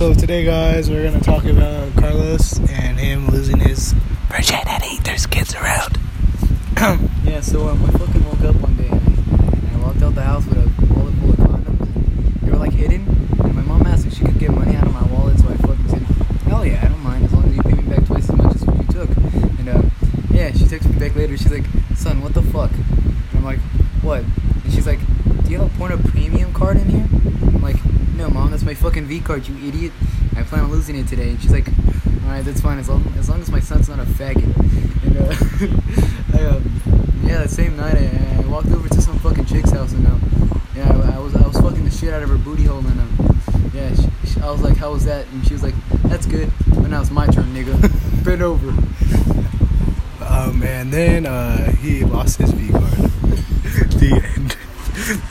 So today, guys, we're gonna talk about Carlos and him losing his virginity. There's kids around. Yeah, so um, I fucking woke up one day and I, walked out the house with a wallet full of condoms. And they were like hidden. And my mom asked if she could get money out of my wallet, so I fucking said, hell yeah, I don't mind as long as you pay me back twice as much as what you took. And uh, yeah, she texted me back later. She's like, son, what the fuck? And I'm like, what? And she's like, do you have a Pornhub Premium card in here? I'm like, no, mom, that's my fucking V card, you idiot. I plan on losing it today. And she's like, all right, that's fine as long as long as my son's not a faggot. And uh, I, um, yeah, that same night I, I walked over to some fucking chick's house and um, yeah, I, I was I was fucking the shit out of her booty hole and um, yeah, she, she, I was like, how was that? And she was like, that's good. But now it's my turn, nigga. Bend over. Um, and then uh, he lost his V card. the end. That was